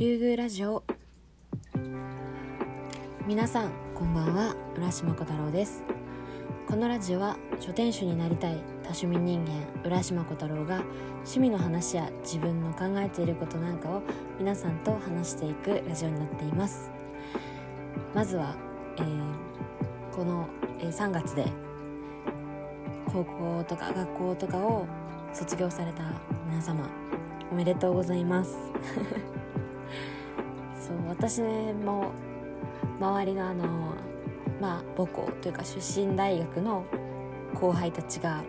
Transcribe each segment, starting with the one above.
竜宮ラジオ。皆さんこんばんは。浦島小太郎です。このラジオは書店主になりたい多趣味人間浦島小太郎が趣味の話や自分の考えていることなんかを皆さんと話していくラジオになっています。まずは、えー、この、えー、3月で高校とか学校とかを卒業された皆様おめでとうございます。そう私も周りのあのまあ母校というか出身大学の後輩たちが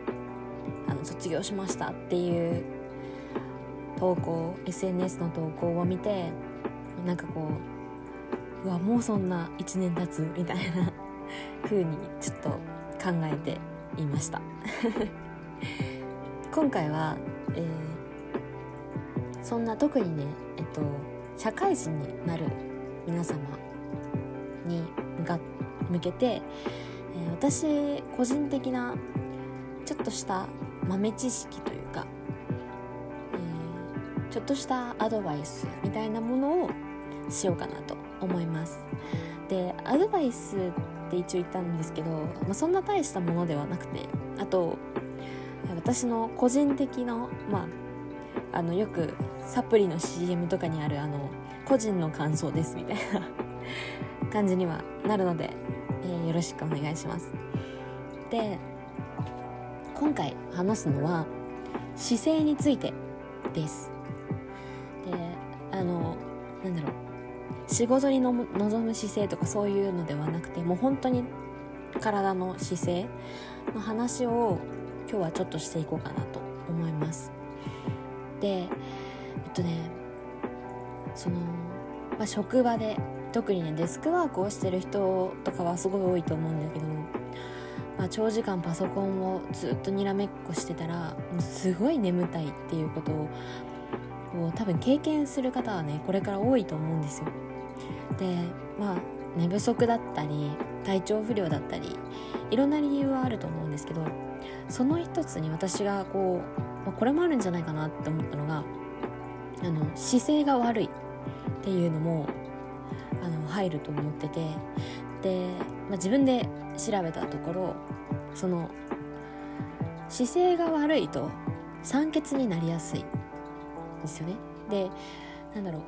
あの卒業しましたっていう投稿 SNS の投稿を見てなんかこううわもうそんな1年経つみたいな風にちょっと考えていました。今回は、えー、そんな特にねえっと社会人になる皆様に向けて、えー、私個人的なちょっとした豆知識というか、えー、ちょっとしたアドバイスみたいなものをしようかなと思います。でアドバイスって一応言ったんですけど、まあ、そんな大したものではなくてあと私の個人的なまああのよくサプリの CM とかにあるあの個人の感想ですみたいな感じにはなるので、えー、よろしくお願いします。で今回話すのは姿勢についてです。であのなんだろう。仕事にの望む姿勢とかそういうのではなくてもう本当に体の姿勢の話を今日はちょっとしていこうかなと思います。でえっとねその、まあ、職場で特にねデスクワークをしてる人とかはすごい多いと思うんだけど、まあ、長時間パソコンをずっとにらめっこしてたらすごい眠たいっていうことを多分経験する方はねこれから多いと思うんですよ。でまあ寝不足だったり体調不良だったりいろんな理由はあると思うんですけどその一つに私がこう、まあ、これもあるんじゃないかなって思ったのがあの姿勢が悪いっていうのもあの入ると思っててで、まあ、自分で調べたところその姿勢が悪いと酸欠になりやすいですよね。でなんだろう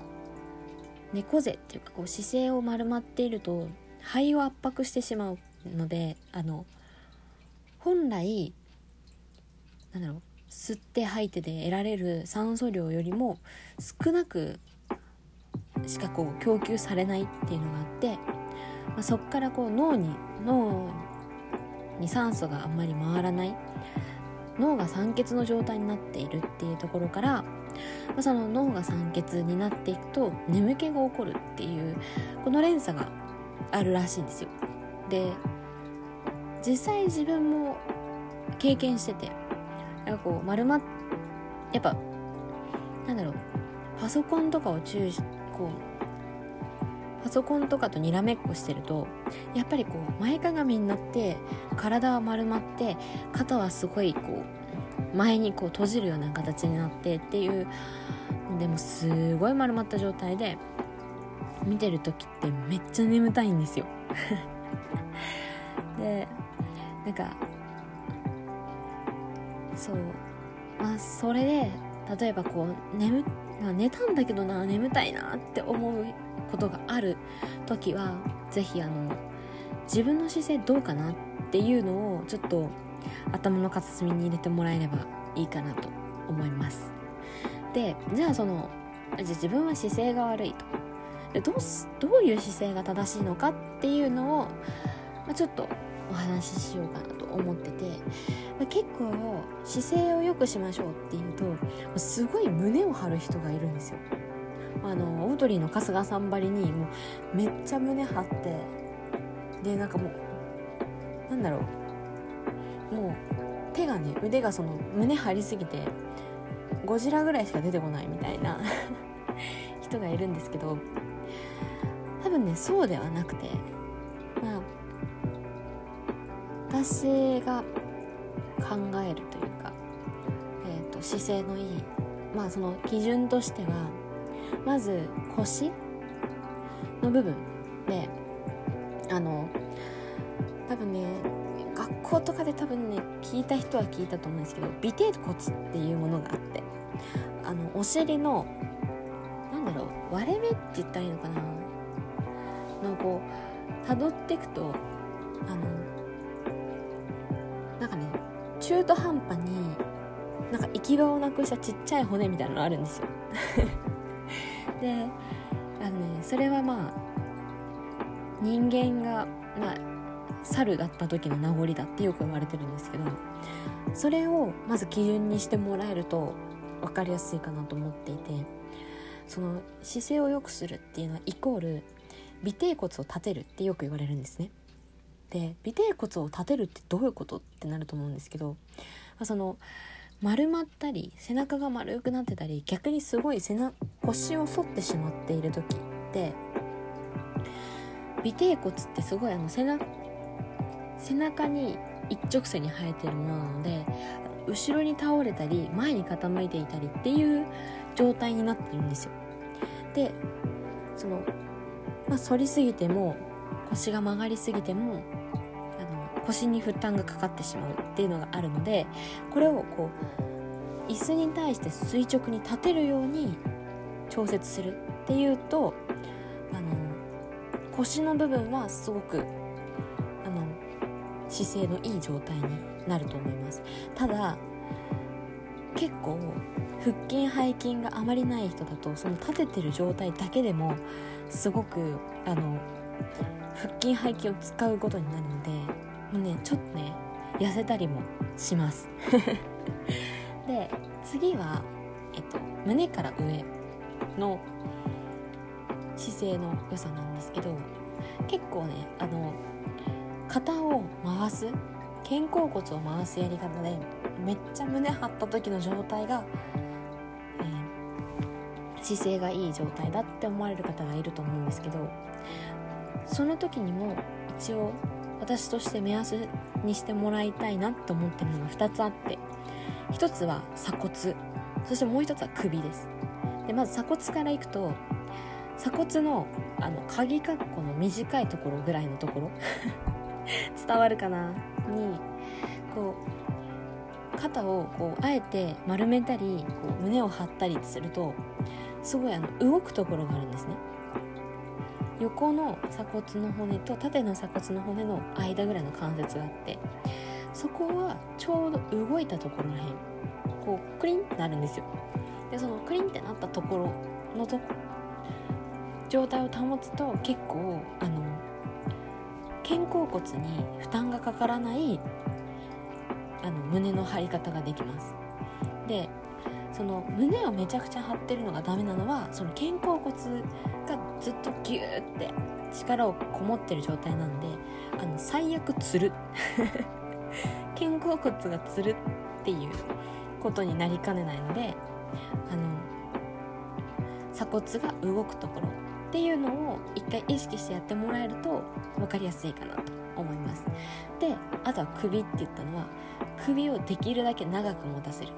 猫背っていうかこう姿勢を丸まっていると肺を圧迫してしまうのであの本来なんだろう吸って吐いてで得られる酸素量よりも少なくしかこう供給されないっていうのがあって、まあ、そこからこう脳に脳に酸素があんまり回らない脳が酸欠の状態になっているっていうところから、まあ、その脳が酸欠になっていくと眠気が起こるっていうこの連鎖があるらしいんですよ。で実際自分も経験しててなんかこう丸まっやっぱなんだろうパソコンとかを注視こうパソコンとかとにらめっこしてるとやっぱりこう前かがみになって体は丸まって肩はすごいこう前にこう閉じるような形になってっていうでもすごい丸まった状態で見てる時ってめっちゃ眠たいんですよ。でなんかそう。まあそれで例えばこう眠あ寝たんだけどな眠たいなって思うことがある時は是非あの自分の姿勢どうかなっていうのをちょっと頭の片隅に入れてもらえればいいかなと思います。でじゃあそのじゃあ自分は姿勢が悪いと。でどうどういう姿勢が正しいのかっていうのを、まあ、ちょっとお話ししようかなと思ってて、まあ、結構姿勢を良くしましょうっていうとすごい胸を張る人がいるんですよ。あのオードリーの春日さんばりにもうめっちゃ胸張ってでなんかもうなんだろう。もう手がね腕がその胸張りすぎてゴジラぐらいしか出てこないみたいな 人がいるんですけど多分ねそうではなくてまあ私が考えるというか、えーと、姿勢のいいまあその基準としてはまず腰の部分であの多分ね学校とかで多分ね聞いた人は聞いたと思うんですけど尾てい骨っていうものがあってあのお尻のなんだろう割れ目って言ったらいいのかな？のこう辿っていくとあの中途半端になんか行き場をなくしたちっちゃい骨みたいなのあるんですよ であのねそれはまあ人間がまあ猿だった時の名残だってよく言われてるんですけどそれをまず基準にしてもらえると分かりやすいかなと思っていてその姿勢を良くするっていうのはイコール尾てい骨を立てるってよく言われるんですね。で尾てい骨を立てるってどういうことってなると思うんですけどまあその丸まったり背中が丸くなってたり逆にすごい背中腰を反ってしまっている時って尾てい骨ってすごいあの背中背中に一直線に生えてるものなので後ろに倒れたり前に傾いていたりっていう状態になってるんですよ。でその、まあ、反りすぎても腰が曲がりすぎても腰に負担がかかってしまうっていうのがあるのでこれをこう椅子に対して垂直に立てるように調節するっていうとあの腰の部分はすごくあの姿勢のいい状態になると思います。ただ結構腹筋背筋があまりない人だとその立ててる状態だけでもすごくあの腹筋背筋を使うことになるのでもうねちょっとね痩せたりもします。で次は、えっと、胸から上の姿勢の良さなんですけど結構ねあの肩を回す肩甲骨を回すやり方でめっちゃ胸張った時の状態が、えー、姿勢がいい状態だって思われる方がいると思うんですけどその時にも一応私として目安にしてもらいたいなと思ってるのが2つあって1つは鎖骨そしてもう1つは首です。でまず鎖骨からいくと鎖骨のあの鍵括弧の短いところぐらいのところ 伝わるかな？にこう肩をこうあえて丸めたりこう胸を張ったりするとすごいあの動くところがあるんですね。横の鎖骨の骨と縦の鎖骨の骨の間ぐらいの関節があってそこはちょうど動いたところらへんこうクリンってなるんですよ。でそのクリンってなったところのと状態を保つと結構あの肩甲骨に負担がかからないあの胸の張り方ができます。でその胸をめちゃくちゃ張ってるのがダメなのはその肩甲骨がずっとギューって力をこもってる状態なんであの最悪つる。肩甲骨がつるっていうことになりかねないのであの鎖骨が動くところっていうのを一回意識してやってもらえると分かりやすいかなと思います。であとは首って言ったのは首をできるだけ長く持たせる。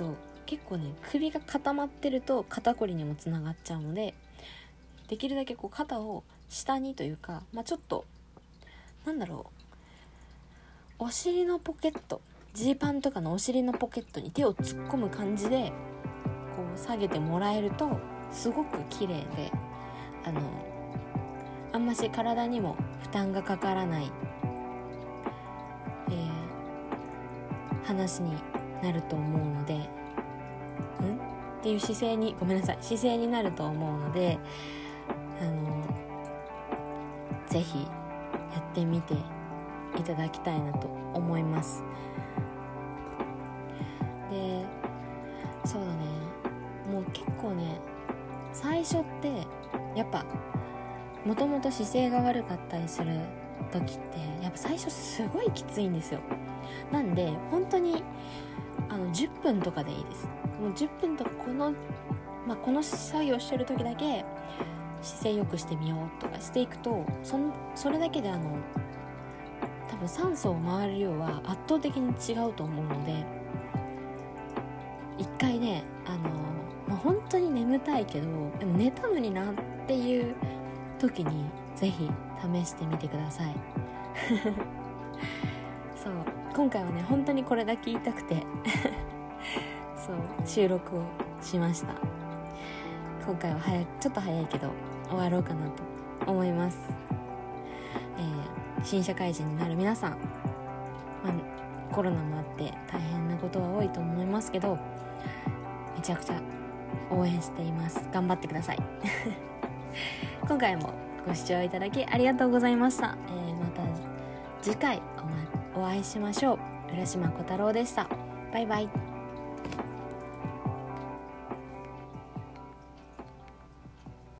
と結構ね首が固まってると肩こりにもつながっちゃうのでできるだけこう肩を下にというか、まあ、ちょっとなんだろうお尻のポケットジーパンとかのお尻のポケットに手を突っ込む感じでこう下げてもらえるとすごく綺麗であのあんまし体にも負担がかからない、えー、話になると思うのでん？っていう姿勢にごめんなさい。姿勢になると思うのであのぜひやってみていただきたいなと思います。でそうだね。もう結構ね最初ってやっぱもともと姿勢が悪かったりする時ってやっぱ最初すごいきついんですよ。なんで本当にあの10分とかでいいです。もう10分とかこの、まあ、この作業してる時だけ姿勢良くしてみようとかしていくとそそれだけであの多分酸素を回る量は圧倒的に違うと思うので一回ねあの、まあ、本当に眠たいけどでも寝たのになっていう時に是非試してみてください。そう。今回はね本当にこれだけ言いたくて。そう収録をしました。今回は早ちょっと早いけど終わろうかなと思います、えー、新社会人になる皆さん、まあ、コロナもあって大変なことは多いと思いますけどめちゃくちゃ応援しています。頑張ってください。今回もご視聴いただきありがとうございました、えー、また次回お会いしましょう。浦島小太郎でした。バイバイ。